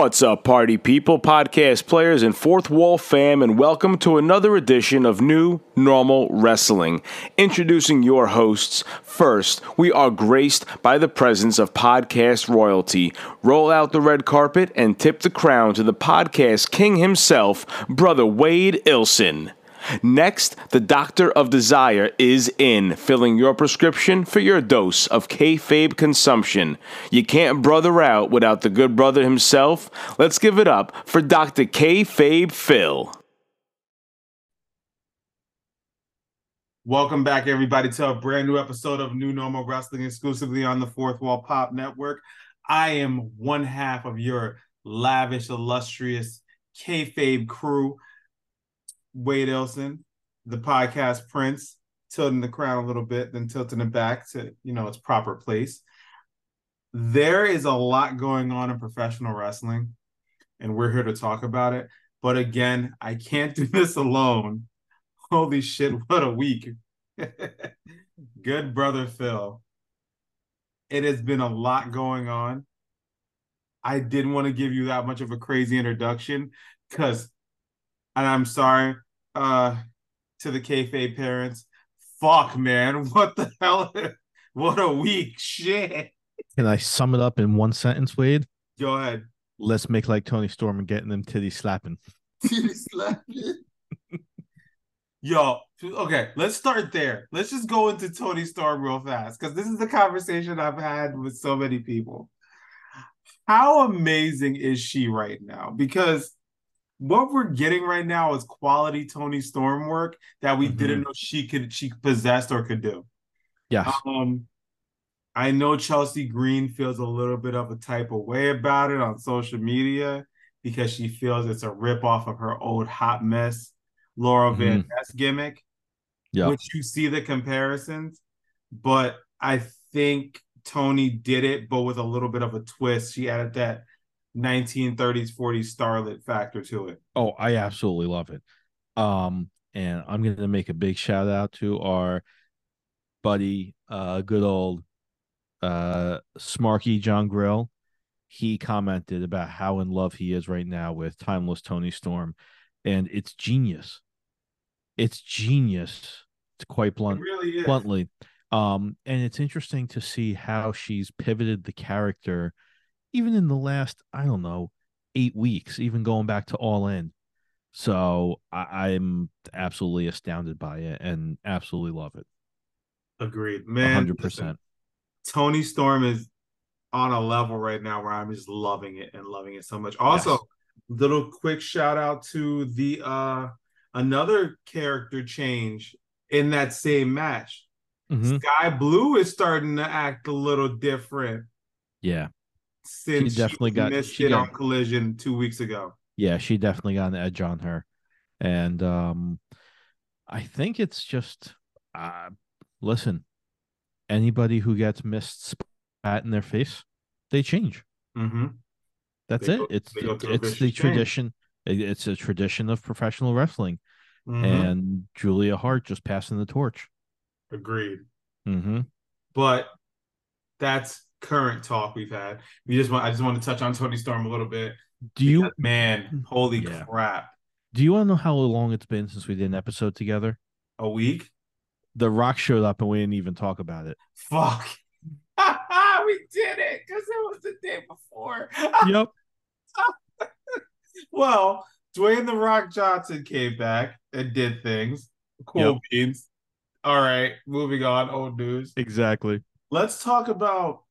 What's up, party people, podcast players, and fourth wall fam, and welcome to another edition of New Normal Wrestling. Introducing your hosts. First, we are graced by the presence of podcast royalty. Roll out the red carpet and tip the crown to the podcast king himself, Brother Wade Ilson. Next, the Doctor of Desire is in, filling your prescription for your dose of kayfabe consumption. You can't brother out without the good brother himself. Let's give it up for Dr. Kayfabe Phil. Welcome back, everybody, to a brand new episode of New Normal Wrestling exclusively on the Fourth Wall Pop Network. I am one half of your lavish, illustrious kayfabe crew. Wade Elson, the podcast Prince, tilting the crown a little bit, then tilting it back to you know its proper place. There is a lot going on in professional wrestling, and we're here to talk about it. But again, I can't do this alone. Holy shit, what a week. Good brother Phil. It has been a lot going on. I didn't want to give you that much of a crazy introduction because and I'm sorry uh to the kayfabe parents. Fuck, man, what the hell? what a week, shit. Can I sum it up in one sentence, Wade? Go ahead. Let's make like Toni Storm and getting them titty slapping. Titty slapping. Yo, okay, let's start there. Let's just go into Toni Storm real fast because this is the conversation I've had with so many people. How amazing is she right now? Because what we're getting right now is quality Toni Storm work that we mm-hmm. didn't know she could she possessed or could do. Yeah. Um I know Chelsea Green feels a little bit of a type of way about it on social media because she feels it's a rip off of her old hot mess Laurel mm-hmm. Van Ness gimmick. Yeah. Which you see the comparisons, but I think Toni did it, but with a little bit of a twist. She added that 1930s 40s starlet factor to it. Oh, I absolutely love it. Um, and I'm going to make a big shout out to our buddy, uh, good old uh, Smarky John Grill. He commented about how in love he is right now with Timeless Toni Storm, and it's genius. It's genius. It's quite blunt, it really bluntly. Um, and it's interesting to see how she's pivoted the character even in the last, I don't know, eight weeks, even going back to All In. So I, am absolutely astounded by it and absolutely love it. Agreed, man. Hundred percent. Toni Storm is on a level right now where I'm just loving it and loving it so much. Also, yes. little quick shout out to the uh another character change in that same match. Mm-hmm. Skye Blue is starting to act a little different. Yeah since she definitely she got missed she it got, on collision two weeks ago. Yeah, she definitely got an edge on her. And um I think it's just uh listen, anybody who gets missed spat in their face, they change. Mm-hmm. That's they it. Go, it's it's the tradition. It's a tradition of professional wrestling. Mm-hmm. And Julia Hart just passing the torch. Agreed. Mm-hmm. But that's current talk we've had. We just want I just want to touch on Toni Storm a little bit. Do you man, hmm. holy yeah. crap. Do you want to know how long it's been since we did an episode together? A week? The Rock showed up and we didn't even talk about it. Fuck. we did it because it was the day before. yep. well, Dwayne the Rock Johnson came back and did things. Cool yep. beans. All right, moving on. Old news. Exactly. Let's talk about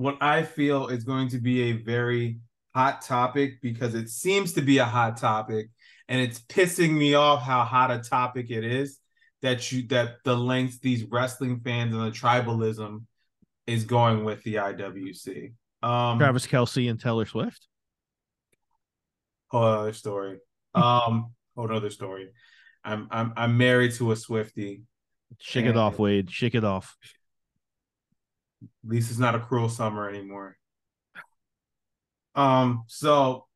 what I feel is going to be a very hot topic because it seems to be a hot topic and it's pissing me off how hot a topic it is that you that the lengths these wrestling fans and the tribalism is going with the IWC. Um Travis Kelce and Taylor Swift. Whole other story. Um, whole other story. I'm I'm I'm married to a Swifty. Shake it off, Wade. Shake it off. At least it's not a cruel summer anymore. Um, so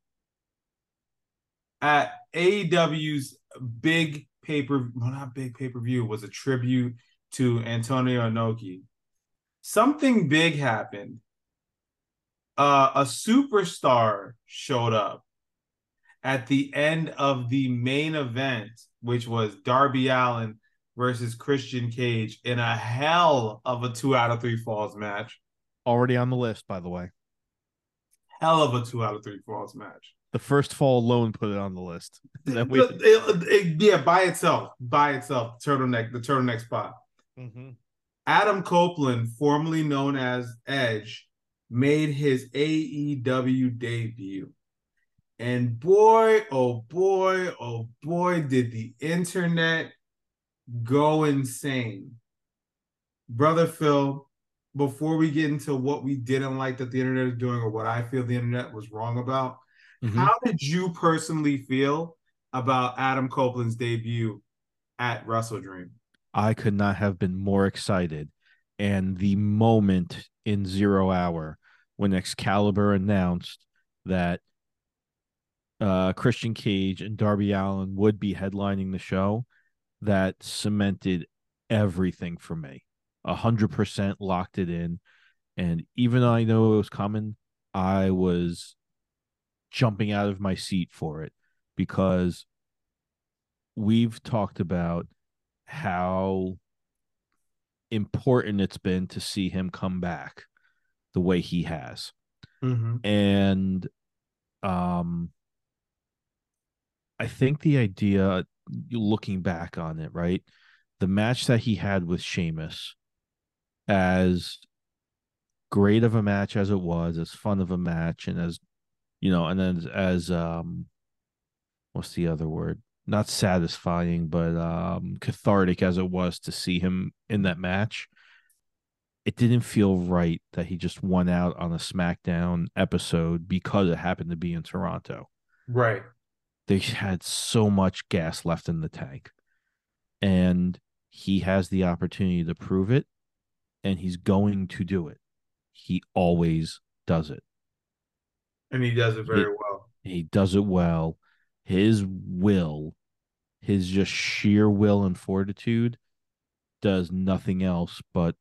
at AEW's big paper, well, not big pay per view, was a tribute to Antonio Inoki. Something big happened. uh, a superstar showed up at the end of the main event, which was Darby Allin versus Christian Cage in a hell of a two out of three falls match. Already on the list, by the way. Hell of a two out of three falls match. The first fall alone put it on the list. We- It- it- yeah, by itself, by itself, turtleneck, the turtleneck spot. Mhm. Adam Copeland, formerly known as Edge, made his AEW debut. And boy, oh boy, oh boy, did the internet go insane. Brother Phil, before we get into what we didn't like that the internet is doing or what I feel the internet was wrong about, Mhm. how did you personally feel about Adam Copeland's debut at Wrestle Dream? I could not have been more excited. And the moment in Zero Hour when Excalibur announced that uh, Christian Cage and Darby Allin would be headlining the show, that cemented everything for me. A hundred percent locked it in. And even though I know it was coming, I was jumping out of my seat for it because we've talked about how important it's been to see him come back the way he has Mm-hmm. and um i think the idea looking back on it right the match that he had with Sheamus as great of a match as it was as fun of a match and as you know and as as um what's the other word not satisfying but um cathartic as it was to see him in that match it didn't feel right that he just won out on a SmackDown episode because it happened to be in Toronto. Right. They had so much gas left in the tank. And he has the opportunity to prove it, and he's going to do it. He always does it. And he does it very Yeah. well. He does it well. His will, his just sheer will and fortitude does nothing else but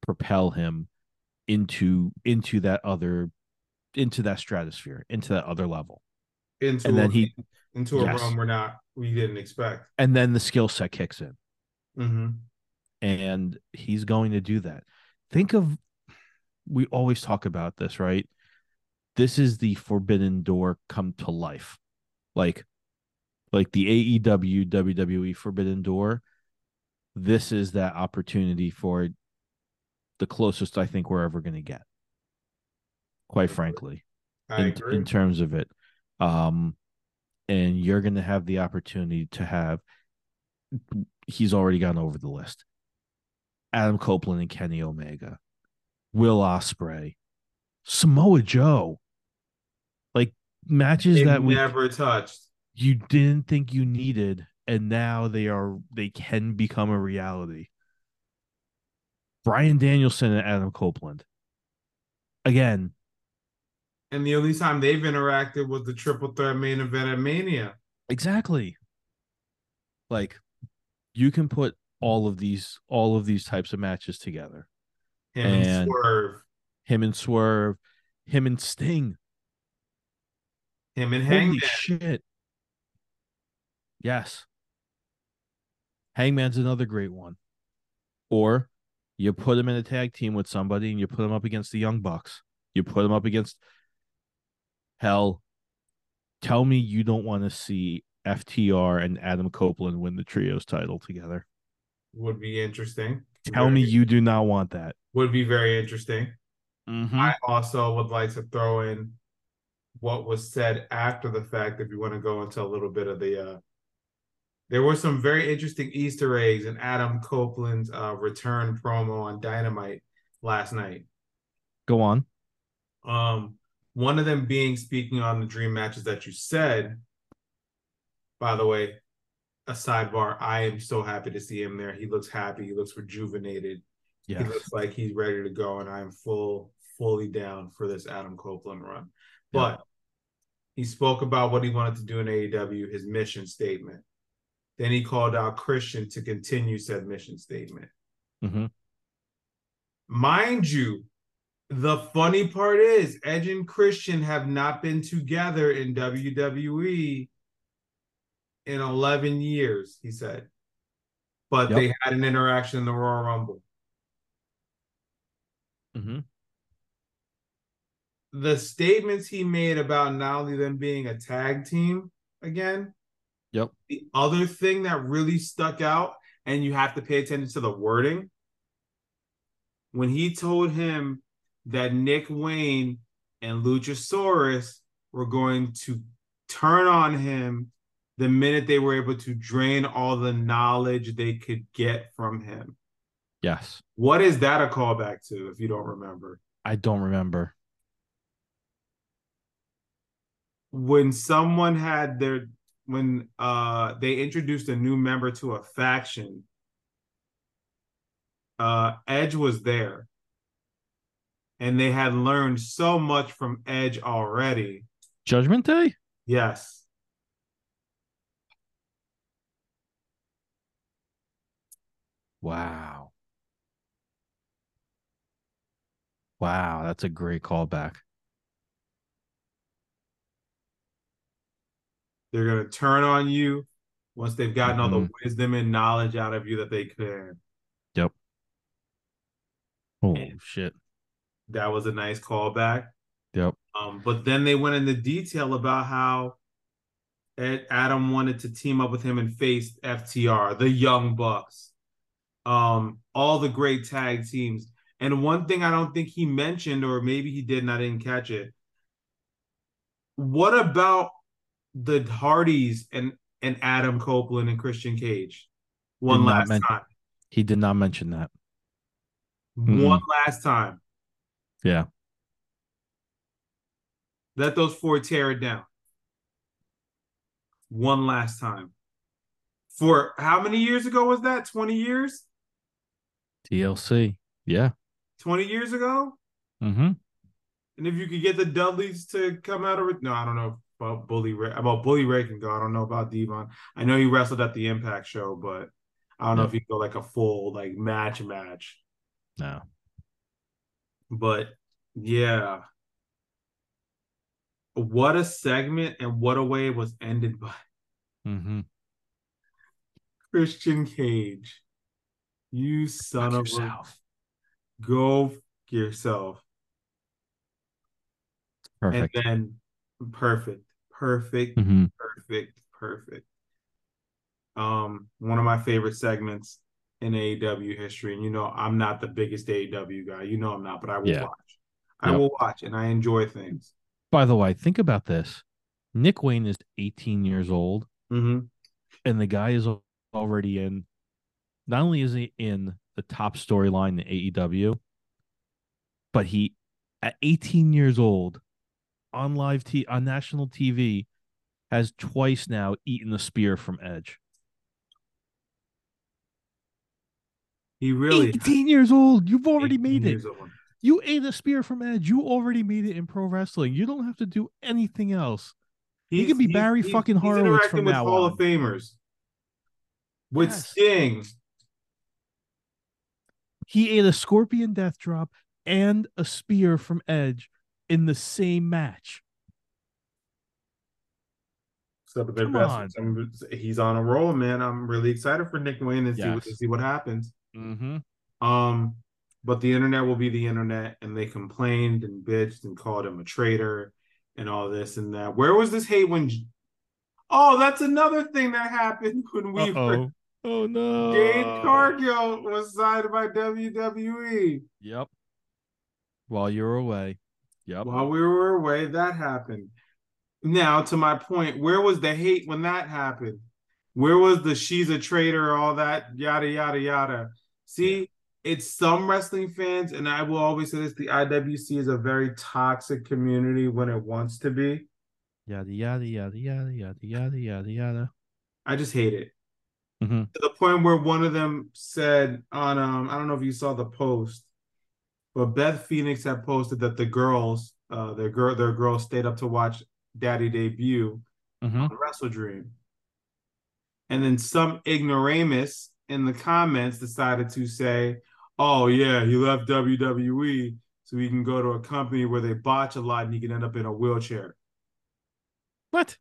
propel him into into that other into that stratosphere, into that other level. Into And then a, he- into a Yes. realm we're not we didn't expect. And then the skill set kicks in. Mm-hmm. and he's going to do that. Think of we always talk about this, right? This is the forbidden door come to life. Like like the AEW WWE forbidden door. This is that opportunity for the closest I think we're ever going to get. Quite frankly, in, in terms of it. Um and you're going to have the opportunity to have he's already gone over the list. Adam Copeland and Kenny Omega, Will Ospreay, Samoa Joe. Like matches They've that we never touched. you didn't think you needed and now they are they can become a reality. Bryan Danielson and Adam Copeland. Again, And the only time they've interacted was the triple threat main event at Mania. Exactly. Like you can put all of these all of these types of matches together. Him and, And- Swerve. Him and Swerve, him and Sting. Him and Holy Hangman. shit. Yes. Hangman's another great one. Or you put him in a tag team with somebody and you put him up against the Young Bucks. You put him up against hell. Tell me you don't want to see FTR and Adam Copeland win the trios title together. Would be interesting. Tell me you do not want that. would be very interesting. Mm-hmm. I also would like to throw in what was said after the fact if you want to go into a little bit of the uh there were some very interesting Easter eggs in Adam Copeland's uh return promo on Dynamite last night. Go on. Um one of them being speaking on the dream matches that you said. By the way, a sidebar, I am so happy to see him there. He looks happy, he looks rejuvenated. He looks like he's ready to go, and I'm full, fully down for this Adam Copeland run. But he spoke about what he wanted to do in AEW, his mission statement. Then he called out Christian to continue said mission statement. Mhm. Mind you, The funny part is Edge and Christian have not been together in WWE in 11 years, he said. But Yep. they had an interaction in the Royal Rumble. Mm-hmm. The statements he made about not only them being a tag team again, Yep. the other thing that really stuck out, and you have to pay attention to the wording, when he told him that Nick Wayne and Luchasaurus were going to turn on him the minute they were able to drain all the knowledge they could get from him. Yes. What is that a callback to, if you don't remember? I don't remember. when someone had their when uh they introduced a new member to a faction uh edge was there and they had learned so much from edge already Judgment Day? yes Wow. Wow, that's a great callback. they're going to turn on you once they've gotten all the Mhm. wisdom and knowledge out of you that they can Yep. Oh And- shit. That was a nice callback Yep. Um, but then they went into detail about how Ed, Adam wanted to team up with him and face FTR, the Young Bucks, um, all the great tag teams. And one thing I don't think he mentioned, or maybe he did and I didn't catch it. What about the Hardys and and Adam Copeland and Christian Cage? One last men- time. He did not mention that. One last time. Yeah. Let those four tear it down. One last time. For how many years ago was that? 20 years? TLC. Yeah. 20 years ago? Mm-hmm. And if you could get the Dudleys to come out of it, no, I don't know about Bully Ray. About Bully Ray can go. I don't know about Devon. I know he wrestled at the Impact show, but I don't know if he go like a full like match match. No. But yeah. What a segment and what a way it was ended by. Mm-hmm. Christian Cage. You son of a go yourself. Perfect. And then perfect, perfect, mm-hmm. perfect, perfect. Um, one of my favorite segments in AEW history. And you know, I'm not the biggest AEW guy. You know I'm not, but I will Yeah. watch. I Yep. will watch and I enjoy things. By the way, think about this. Nick Wayne is 18 years old, Mm-hmm. and the guy is already in. Not only is he in the top storyline in AEW, but he, at 18 years old, on live t on national TV, has twice now eaten the spear from Edge. He really 18 years old. You've already made it. old. You ate a spear from Edge. You already made it in pro wrestling. You don't have to do anything else. He could be Barry fucking Horowitz interacting from with now Hall on. of Famers. With Yes. Sting. He ate a scorpion death drop and a spear from Edge in the same match. So Come. I'm- He's on a roll, man. I'm really excited for Nick Wayne and see what see what happens. Mm-hmm. Um, but the internet will be the internet, and they complained and bitched and called him a traitor and all this and that. Where was this hate when? Oh, that's another thing that happened when we Uh-oh. Oh no. Jade Cargill was signed by WWE. Yep. While you were away. Yep. While we were away, that happened. Now, to my point, where was the hate when that happened? Where was the she's a traitor, all that yada yada yada? See, it's some wrestling fans, and I will always say this: the IWC is a very toxic community when it wants to be. Yada yada yada yada yada yada yada yada. I just hate it Mhm. to the point where one of them said on um I don't know if you saw the post, but Beth Phoenix had posted that the girls, uh, their girl, their girls stayed up to watch Daddy debut Mhm. on Wrestle Dream, and then some ignoramus in the comments decided to say, "Oh yeah, he left WWE so he can go to a company where they botch a lot and he can end up in a wheelchair. What?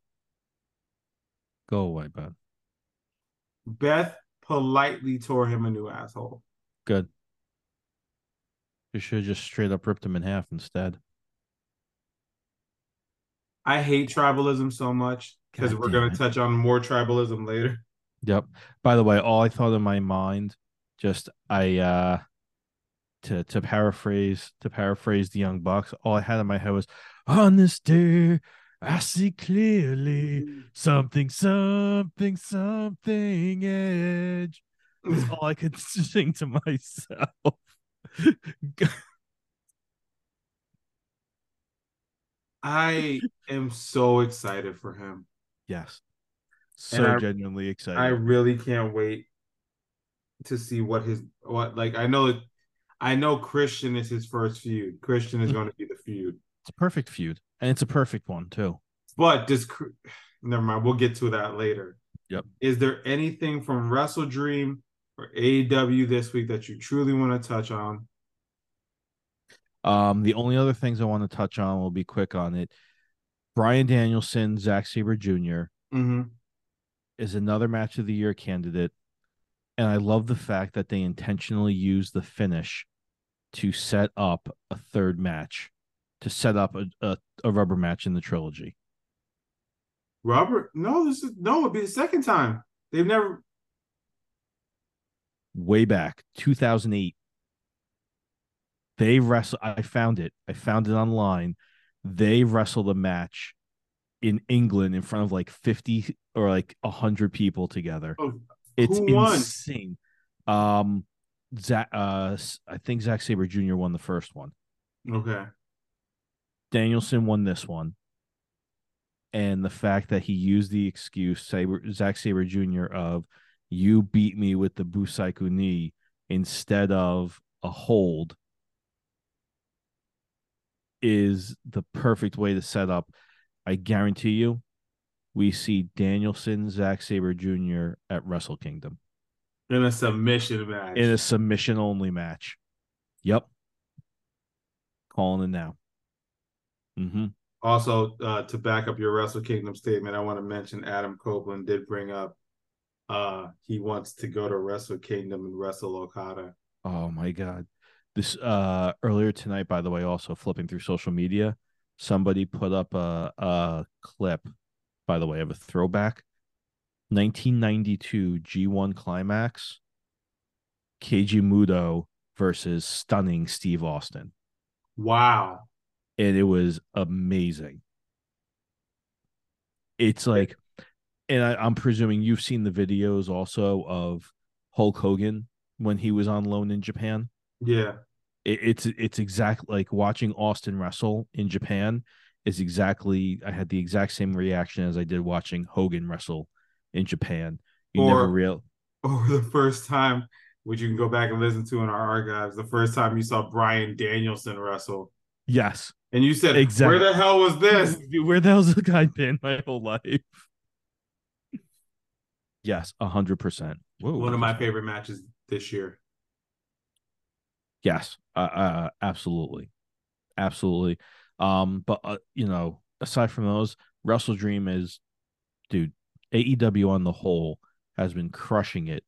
Go away, Beth. Beth politely tore him a new asshole. Good. You should have just straight up ripped him in half instead. I hate tribalism so much because we're going to touch on more tribalism later. Yep. By the way, all I thought in my mind, just I uh to to paraphrase to paraphrase the young bucks, all I had in my head was on this day I see clearly something, something, something edge. That's all I could sing to myself. I am so excited for him. yes. So I- genuinely excited. I really can't wait to see what his what like I know I know Christian is his first feud. Christian is Mhm. going to be the feud. it's a perfect feud. And it's a perfect one too. But does never mind, we'll get to that later. Yep. Is there anything from Wrestle Dream or AEW this week that you truly want to touch on? Um, the only other things I want to touch on will be quick on it. Bryan Danielson, Zack Sabre Jr. Mm-hmm. Is another match of the year candidate. And I love the fact that they intentionally use the finish to set up a third match, to set up a, a, a rubber match in the trilogy. Robert, no, this is no, it'd be the second time. They've never Way back, 2008. They wrestle. I found it. I found it online. They wrestled a match in England in front of like 50 or like a 100 people together. oh, It's insane. Um, Zack, uh, I think Zack Sabre Jr. won the first one. okay. Danielson won this one, and the fact that he used the excuse Sabre, Zack Sabre Jr. of "you beat me with the Busaiku knee" instead of a hold is the perfect way to set up. I guarantee you, we see Danielson, Zack Sabre Jr. at Wrestle Kingdom. In a submission match. in a submission only match. Yep. Calling it now. Mm-hmm. Also, uh, to back up your Wrestle Kingdom statement, I want to mention Adam Copeland did bring up uh he wants to go to Wrestle Kingdom and wrestle Okada. Oh my god. This uh earlier tonight, by the way, also flipping through social media, somebody put up a a clip, by the way, I have a throwback. 1992 G1 climax. Keiji Muto versus stunning Steve Austin. Wow. and it was amazing. It's like, and I, I'm presuming you've seen the videos also of Hulk Hogan when he was on loan in Japan. Yeah. It, it's it's exact like watching Austin wrestle in Japan is exactly. I had the exact same reaction as I did watching Hogan wrestle in Japan. You never Or- real. Or the first time, which you can go back and listen to in our archives, the first time you saw Bryan Danielson wrestle. Yes, And you said, Exactly. Where the hell was this? Where the hell's the guy been my whole life? Yes, a hundred percent. One of my favorite matches this year. Yes, uh, uh, absolutely, absolutely. Um, but uh, you know, aside from those, Wrestle Dream is, dude, AEW on the whole has been crushing it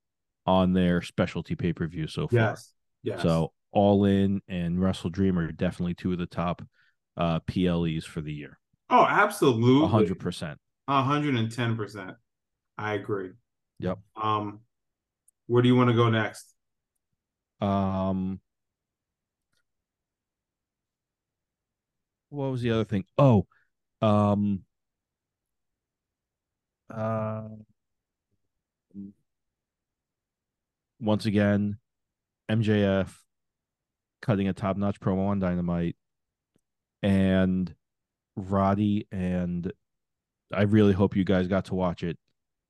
on their specialty pay per view so far. Yes. Yes. So All In and Wrestle Dream are definitely two of the top uh PLEs for the year. oh, absolutely. Hundred percent. Hundred and ten percent. I agree. Yep. Um, where do you want to go next? Um, what was the other thing? Oh, um, uh, once again, MJF cutting a top notch promo on Dynamite, and Roddy and I really hope you guys got to watch it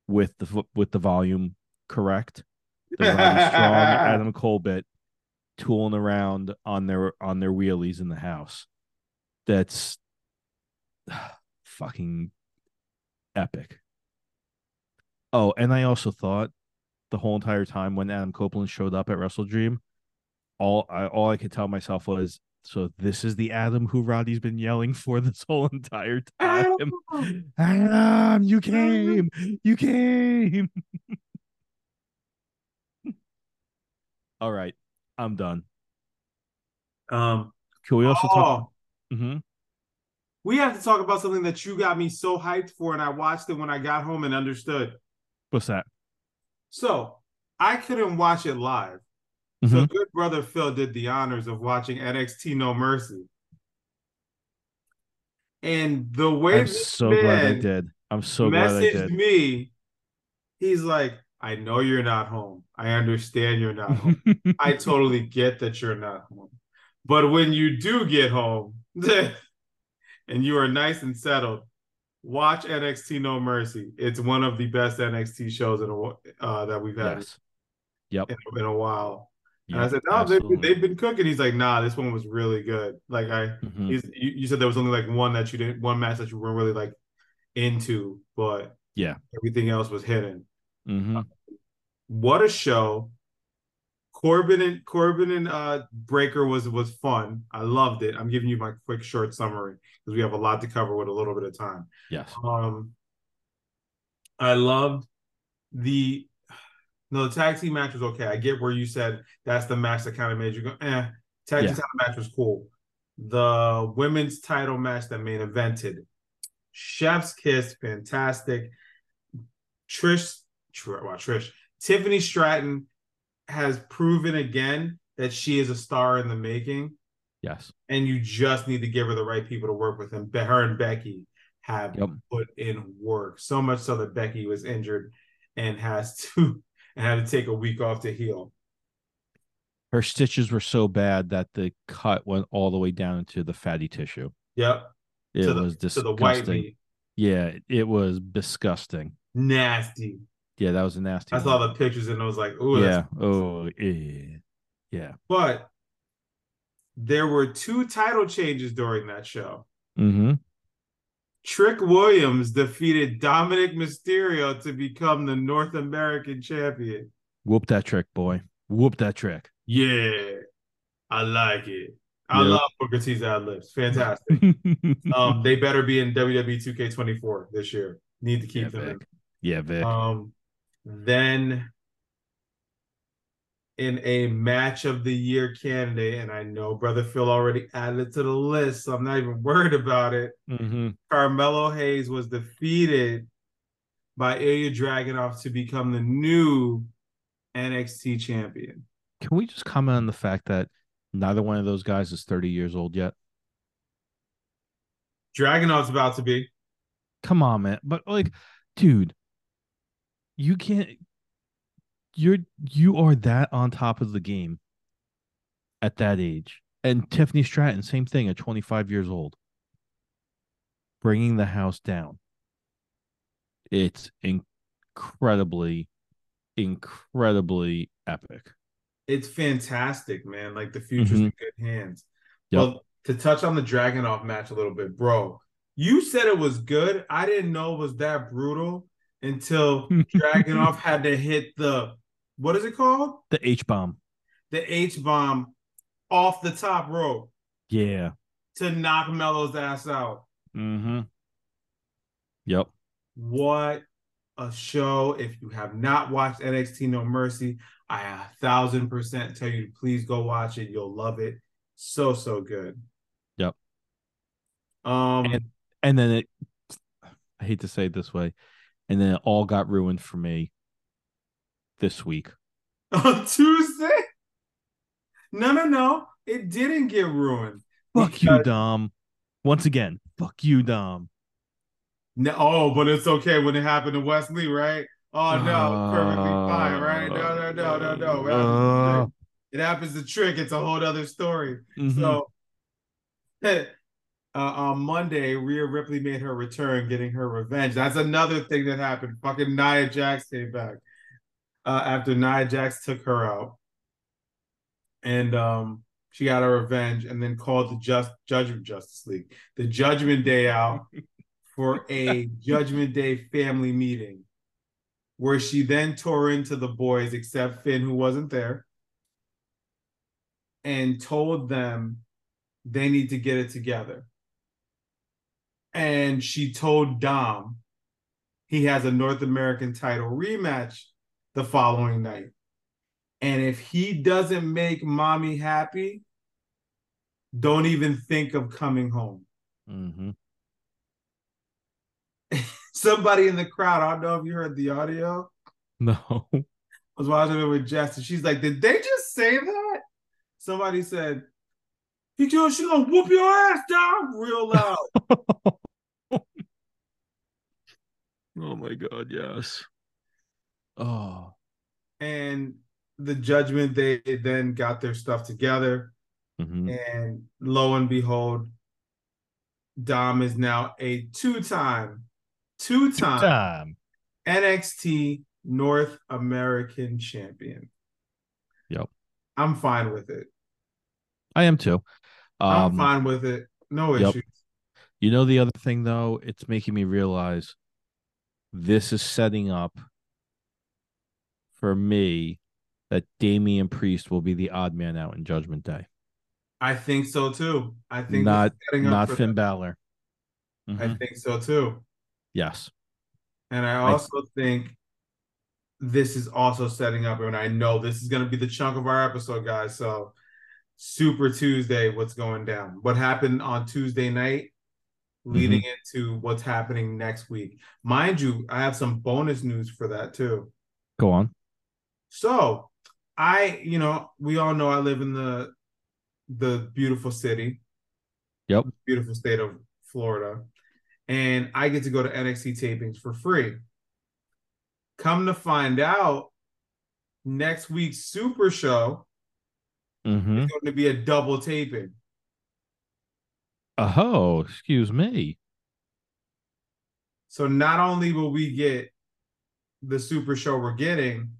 with the with the volume correct. The Roddy Strong, Adam Colbert tooling around on their on their wheelies in the house. That's fucking epic. Oh, and I also thought the whole entire time when Adam Copeland showed up at Wrestle Dream, all I all I could tell myself was So this is the Adam who Roddy's been yelling for this whole entire time. Adam, you came, you came. All right, I'm done. Um, Can we also talk? Mhm. we have to talk about something that you got me so hyped for, and I watched it when I got home and understood. What's that? So I couldn't watch it live. So Mhm. good brother Phil did the honors of watching NXT No Mercy. And the way I'm so glad I did. I'm so glad I messaged did. me, he's like, I know you're not home. I understand you're not home. I totally get that you're not home. But when you do get home and you are nice and settled, watch NXT No Mercy. It's one of the best NXT shows in a, uh, that we've had yes. Yep. in, in a while. And I said, no, they've, absolutely. they've been cooking. He's like, nah, this one was really good. Like I, Mhm. he's, you, you said there was only like one that you didn't, one match that you weren't really like into, but Yeah. everything else was hidden. Mhm. What a show! Corbin and Corbin and uh Breakker was was fun. I loved it. I'm giving you my quick short summary because we have a lot to cover with a little bit of time. Yes. Um, I loved the no the tag team match was okay. I get where you said that's the match that kind of made you go, eh. Tag Yeah. team match was cool. The women's title match that main evented, Chef's Kiss, fantastic. Trish, Tr- well, Trish, Tiffany Stratton has proven again that she is a star in the making Yes. and you just need to give her the right people to work with. And her and Becky have Yep. put in work so much so that Becky was injured and has to and had to take a week off to heal. Her stitches were so bad that the cut went all the way down into the fatty tissue. Yep, It to was to disgusting. the white meat, Yeah, it was disgusting. nasty. Yeah, that was a nasty. I saw the pictures and I was like, "Ooh, Yeah. Oh, yeah. Yeah. But there were two title changes during that show. Mm-hmm. Trick Williams defeated Dominik Mysterio to become the North American champion. Whoop that trick, boy. Whoop that trick. Yeah, I like it. I Yep. love Booker T's ad libs. Fantastic. um, they better be in WWE 2K24 this year. Need to keep yeah, them Vic. Yeah, Vic. Um, then in a match of the year candidate, and I know Brother Phil already added it to the list, so I'm not even worried about it. mm-hmm. Carmelo Hayes was defeated by Ilja Dragunov to become the new NXT champion. Can we just comment on the fact that neither one of those guys is 30 years old yet? Dragunov's about to be. Come on, man. But like, dude, you can't you're you are that on top of the game at that age. And Tiffany Stratton, same thing at 25 years old. Bringing the house down. It's incredibly incredibly epic. It's fantastic, man. Like the future's mm-hmm. in good hands. Yep. Well, to touch on the Dragunov match a little bit, bro. You said it was good. I didn't know it was that brutal until Dragunov had to hit the what is it called? The H bomb. The H bomb off the top rope Yeah. to knock Melo's ass out. Mm-hmm. Yep. What a show. If you have not watched NXT No Mercy, I a thousand percent tell you to please go watch it. You'll love it. So, so good. Yep. Um And- And then it I hate to say it this way, and then it all got ruined for me this week. on Tuesday. No, no, no. It didn't get ruined. Fuck you, Because- Dom. Once again, fuck you, Dom. No, oh, but it's okay when it happened to Wes Lee, right? Oh no, perfectly fine, right? No, no, no, no, no. It happens to Uh, Trick. It happens to Trick. It's a whole other story. mhm. So uh, on Monday, Rhea Ripley made her return, getting her revenge. That's another thing that happened. Fucking Nia Jax came back uh, after Nia Jax took her out, and um, she got her revenge, and then called the Just Judgment Justice League, the Judgment Day out for a Judgment Day family meeting, where she then tore into the boys, except Finn, who wasn't there, and told them they need to get it together. And she told Dom he has a North American title rematch the following night. And if he doesn't make mommy happy, don't even think of coming home. Mm-hmm. Somebody in the crowd, I don't know if you heard the audio. No. I was watching it with Jess, and she's like, "Did they just say that?" Somebody said, "He goes, she's gonna whoop your ass down real loud." Oh my god, yes. Oh. and the judgment, they then got their stuff together, Mhm. and lo and behold, Dom is now a two-time, two-time Time. NXT North American champion. Yep. I'm fine with it. I am too. I'm Um, fine with it. No yep. issues. You know the other thing though, it's making me realize this is setting up for me that Damian Priest will be the odd man out in Judgment Day. I think so too. I think Not setting up not Finn that. Balor. I Mhm. think so too. Yes. And I I- also think this is also setting up, and I know this is going to be the chunk of our episode, guys. So, Super Tuesday, what's going down? What happened on Tuesday night, leading mm-hmm. into what's happening next week. Mind you, I have some bonus news for that too. Go on. So, I, you know, we all know I live in the the beautiful city, Yep. beautiful state of Florida, and I get to go to NXT tapings for free. Come to find out, next week's Super Show Mm-hmm. is going to be a double taping. Oh, excuse me. So not only will we get the Super Show we're getting,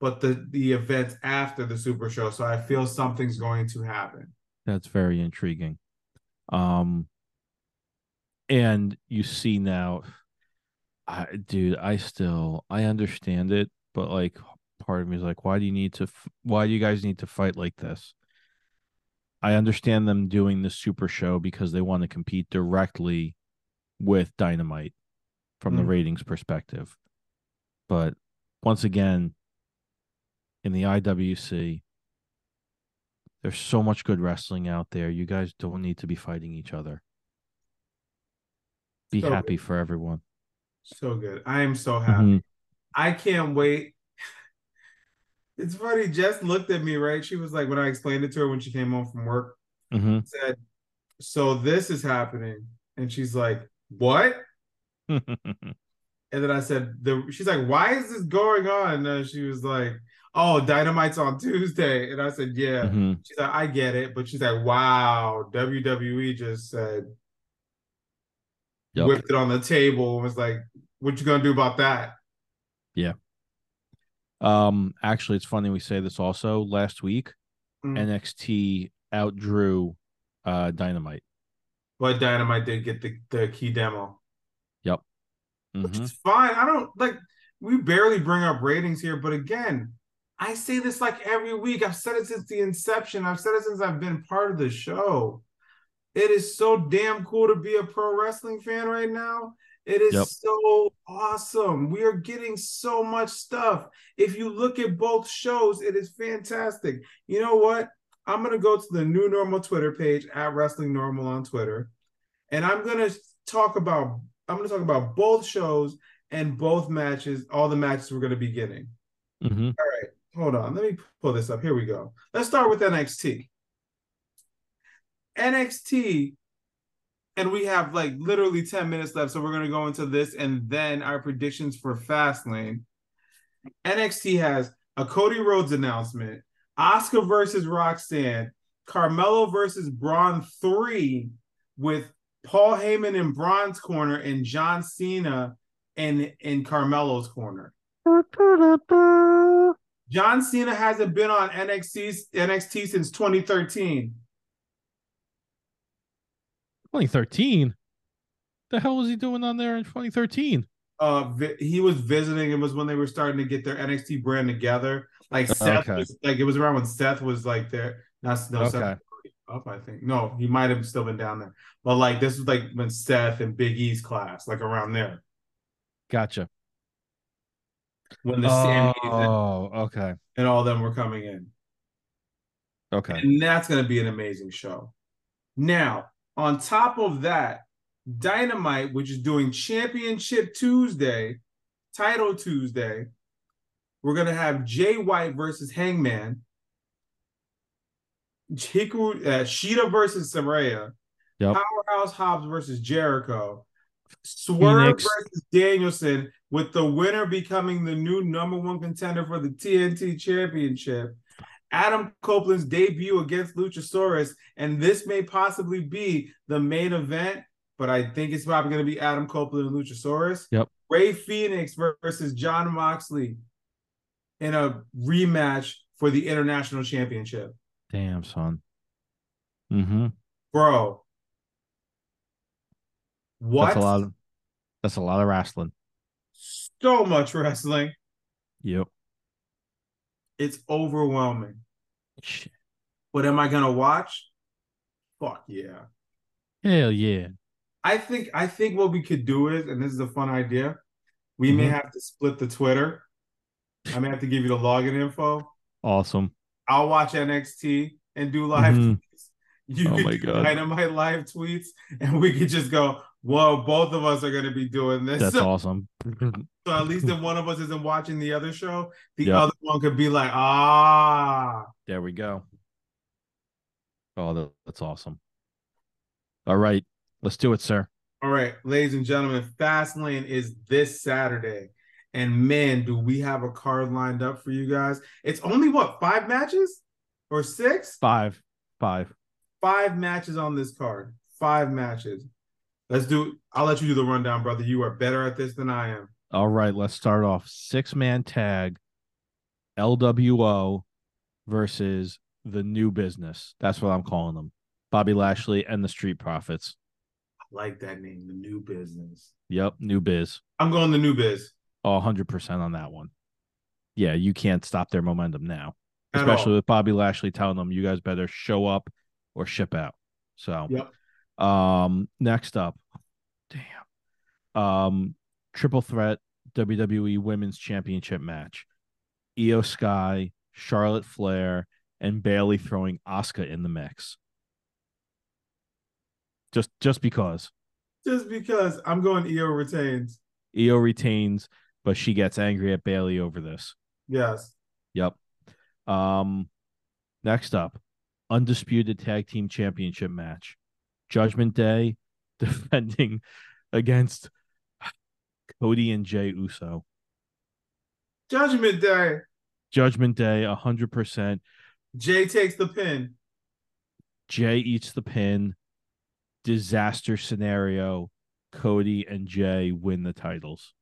but the the events after the Super Show. So I feel something's going to happen. That's very intriguing. Um and you see now I dude, I still I understand it, but like part of me is like why do you need to f- why do you guys need to fight like this? I understand them doing the super show because they want to compete directly with Dynamite from the Mhm. ratings perspective. But once again, in the IWC, there's so much good wrestling out there. You guys don't need to be fighting each other. Be So happy for everyone. So good. I am so happy. Mhm. I can't wait. It's funny. Jess looked at me, right? She was like, when I explained it to her when she came home from work, Mhm. said, So this is happening. And she's like, What? And then I said, the she's like, Why is this going on? And she was like, Oh, Dynamite's on Tuesday. And I said, Yeah. Mhm. She's like, I get it. But she's like, Wow, WWE just said, Yep. whipped it on the table and was like, What you gonna do about that? Um, actually, it's funny we say this also. Last week, Mm. NXT outdrew uh Dynamite. But Dynamite did get the, the key demo. Yep. Which Mhm. is fine. I don't like we barely bring up ratings here, but again, I say this like every week. I've said it since the inception. I've said it since I've been part of the show. It is so damn cool to be a pro wrestling fan right now. It is Yep. so awesome. We are getting so much stuff. If you look at both shows, it is fantastic. You know what? I'm gonna go to the new normal Twitter page at Wrestling Normal on Twitter, and I'm gonna talk about I'm gonna talk about both shows and both matches, all the matches we're gonna be getting. Mhm. All right, hold on. Let me pull this up. Here we go. Let's start with NXT. NXT, and we have like literally 10 minutes left, so we're gonna go into this and then our predictions for Fastlane. NXT has a Cody Rhodes announcement, Oscar versus Roxanne, Carmelo versus Bron 3 with Paul Heyman in Bron's corner and John Cena in, in Carmelo's corner. John Cena hasn't been on NXT NXT since 2013. 2013. The hell was he doing on there in 2013? Uh, vi- he was visiting. It was when they were starting to get their NXT brand together. Like Seth, Okay. was, like it was around when Seth was like there. Not no Seth, up, I think. No, he might have still been down there. But like this was like when Seth and Big E's class, like around there. Gotcha. When the and, Oh, okay. and all them were coming in. Okay. And that's going to be an amazing show. Now, on top of that, Dynamite, which is doing Championship Tuesday, Title Tuesday, we're going to have Jay White versus Hangman, Hikaru, uh, Shida versus Saraya, Yep. Powerhouse Hobbs versus Jericho, Swerve versus Danielson, with the winner becoming the new number one contender for the TNT Championship. Adam Copeland's debut against Luchasaurus, and this may possibly be the main event, but I think it's probably going to be Adam Copeland and Luchasaurus. Yep. Rey Fenix versus Jon Moxley in a rematch for the international championship. Damn, son. Mm-hmm. Bro. What? That's a lot of that's a lot of wrestling. so much wrestling. Yep. It's overwhelming. Shit. But am I going to watch? Fuck yeah. Hell yeah. I think I think what we could do is, and this is a fun idea, we may Mhm. have to split the Twitter. I may have to give you the login info. Awesome. I'll watch NXT and do live Mhm. You Oh my God. Dynamite live tweets, and we could just go, "Whoa, both of us are going to be doing this." That's so, awesome. so at least if one of us isn't watching the other show, the Yep. other one could be like, "Ah." There we go. Oh, that- that's awesome. All right. Let's do it, sir. All right, ladies and gentlemen, Fastlane is this Saturday. And man, do we have a card lined up for you guys. It's only what, five matches or six? Five. Five. Five matches on this card. Five matches. Let's do, I'll let you do the rundown, brother. You are better at this than I am. All right. Let's start off. Six man tag LWO versus the new business. That's what I'm calling them. Bobby Lashley and the Street Profits. I like that name, the new business. Yep. New biz. I'm going the new biz. Oh, 100% on that one. Yeah. You can't stop their momentum now, At especially all. with Bobby Lashley telling them, you guys better show up or ship out. So, Yep. Um, next up, damn, um, triple threat WWE Women's Championship match: IYO SKY, Charlotte Flair, and Bayley throwing Asuka in the mix. Just, just because Just because I'm going IYO retains. Io retains, but she gets angry at Bayley over this. Yes. Yep. Um, next up, undisputed tag team championship match. Judgment Day defending against Cody and Jey Uso. Judgment Day. Judgment Day, hundred percent. Jey takes the pin. Jey eats the pin. Disaster scenario. Cody and Jey win the titles.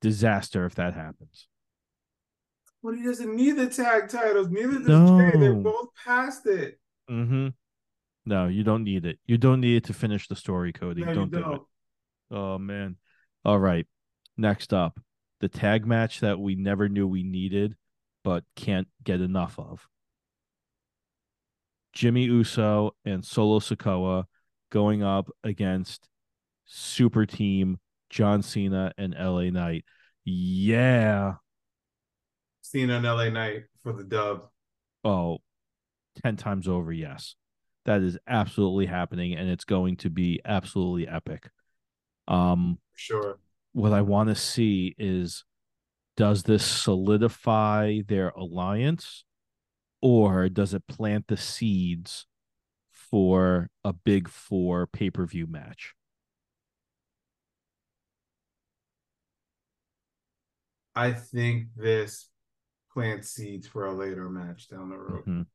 Disaster if that happens. But he doesn't need the tag titles. Neither does Jey. They're both past it. Mm-hmm. No, you don't need it. You don't need it to finish the story, Cody. No, don't you do it. don't. Oh man. All right. Next up, the tag match that we never knew we needed, but can't get enough of. Jimmy Uso and Solo Sikoa going up against Super Team John Cena and LA Knight. Yeah. Cena on LA Knight for the dub. Oh, 10 times over, yes. That is absolutely happening and it's going to be absolutely epic. Um sure. what I want to see is does this solidify their alliance or does it plant the seeds for a big four pay per view match? I think this plants seeds for a later match down the road. Mhm.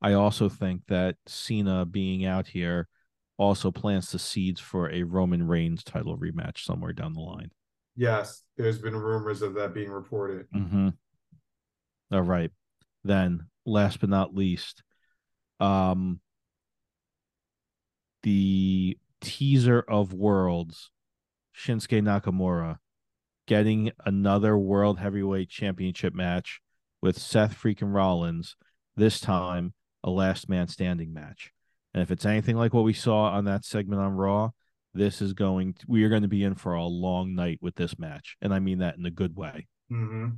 I also think that Cena being out here also plants the seeds for a Roman Reigns title rematch somewhere down the line. Yes, there's been rumors of that being reported. Mm-hmm. All right. Then, last but not least, um, the teaser of Worlds, Shinsuke Nakamura, getting another World Heavyweight Championship match with Seth freaking Rollins. This time a last man standing match. And if it's anything like what we saw on that segment on Raw, this is going to, we are going to be in for a long night with this match. And I mean that in a good way. Mm-hmm.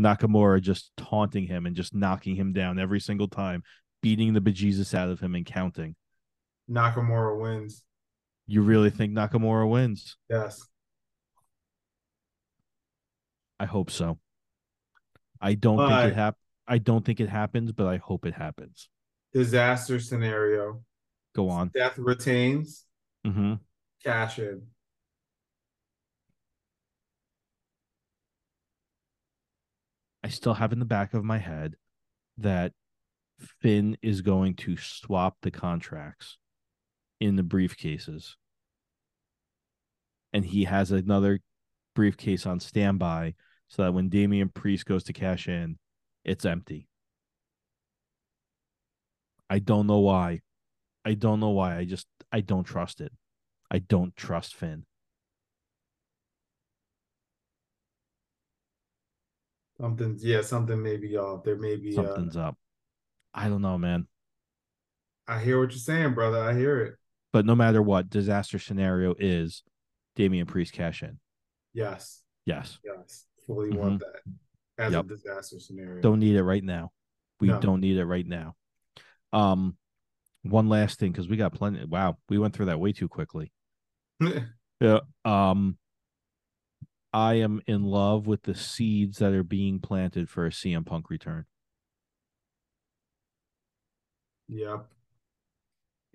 Nakamura just taunting him and just knocking him down every single time, beating the bejesus out of him and counting. Nakamura wins. You really think Nakamura wins? Yes. I hope so. I don't But- think it hap- I don't think it happens, but I hope it happens. Disaster scenario. Go on. Seth retains. hmm Cash in. I still have in the back of my head that Finn is going to swap the contracts in the briefcases. And he has another briefcase on standby so that when Damian Priest goes to cash in, it's empty. I don't know why. I don't know why. I just I don't trust it. I don't trust Finn. Something, yeah, something may be off. There may be. Uh, Something's up. I don't know, man. I hear what you're saying, brother. I hear it. But no matter what, disaster scenario is Damian Priest cash in. Yes, Yes. yes, fully want that as Yep. a disaster scenario. Don't need it right now. We No. don't need it right now. Um, one last thing because we got plenty. Wow, we went through that way too quickly. Yeah. Um, I am in love with the seeds that are being planted for a CM Punk return. yep.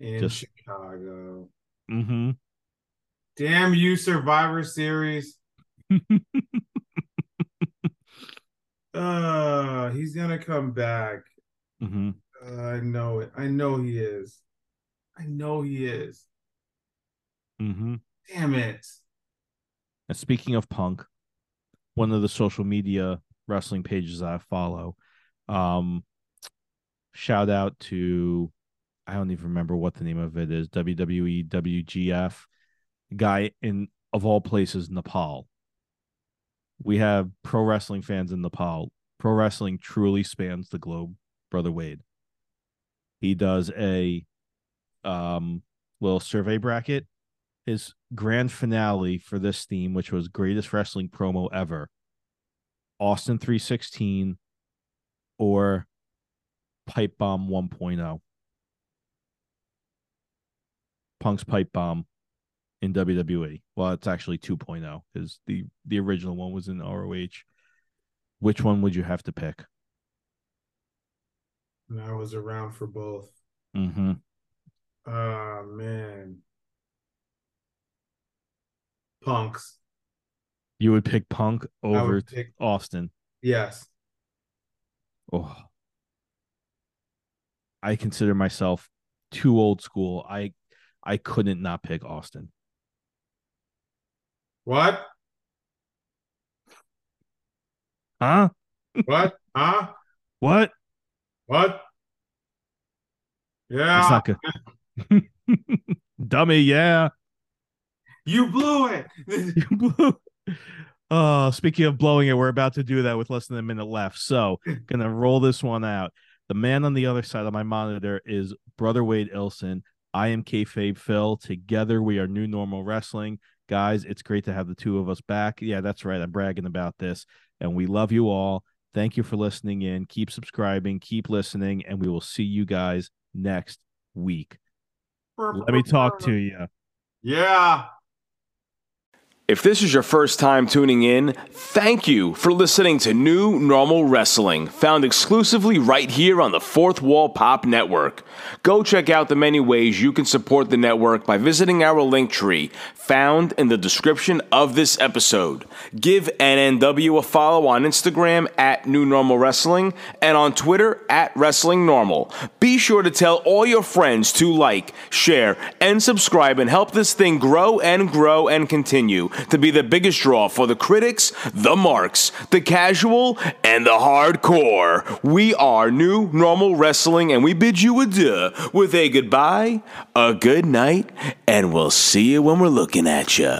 In Just- Chicago. Mm-hmm. Damn you, Survivor Series. Uh, he's gonna come back. mm-hmm. Uh, I know it. I know he is. I know he is. Mm-hmm. Damn it. And speaking of Punk, one of the social media wrestling pages I follow, um, shout out to I don't even remember what the name of it is WWE WGF guy in of all places Nepal. We have pro wrestling fans in Nepal. Pro wrestling truly spans the globe, brother Wade. He does a um little survey bracket his grand finale for this theme, which was greatest wrestling promo ever, Austin 316 or Pipe Bomb 1.0. Punk's Pipe Bomb in WWE. Well, it's actually 2.0 because the, the original one was in ROH. Which one would you have to pick? And I was around for both. Mm-hmm. Oh man. Punks. You would pick Punk over pick Austin. yes. Oh. I consider myself too old school. I I couldn't not pick Austin. What? Huh? What? huh? What? What? Yeah. Good. Dummy, yeah. You blew it. You blew. Oh, speaking of blowing it, we're about to do that with less than a minute left. So, gonna roll this one out. The man on the other side of my monitor is Brother Wade Ilson. I am kayfabe Phil. Together, we are New Normal Wrestling. Guys, it's great to have the two of us back. Yeah, that's right. I'm bragging about this. And we love you all. Thank you for listening in. Keep subscribing, keep listening, and we will see you guys next week. Let me talk to you. Yeah. If this is your first time tuning in, thank you for listening to New Normal Wrestling, found exclusively right here on the Fourth Wall Pop Network. Go check out the many ways you can support the network by visiting our link tree found in the description of this episode. Give NNW a follow on Instagram at New Normal Wrestling and on Twitter at Wrestling Normal. Be sure to tell all your friends to like, share, and subscribe and help this thing grow and grow and continue to be the biggest draw for the critics, the marks, the casual, and the hardcore. We are New Normal Wrestling and we bid you adieu with a goodbye, a good night, and we'll see you when we're looking at you.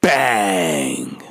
Bang!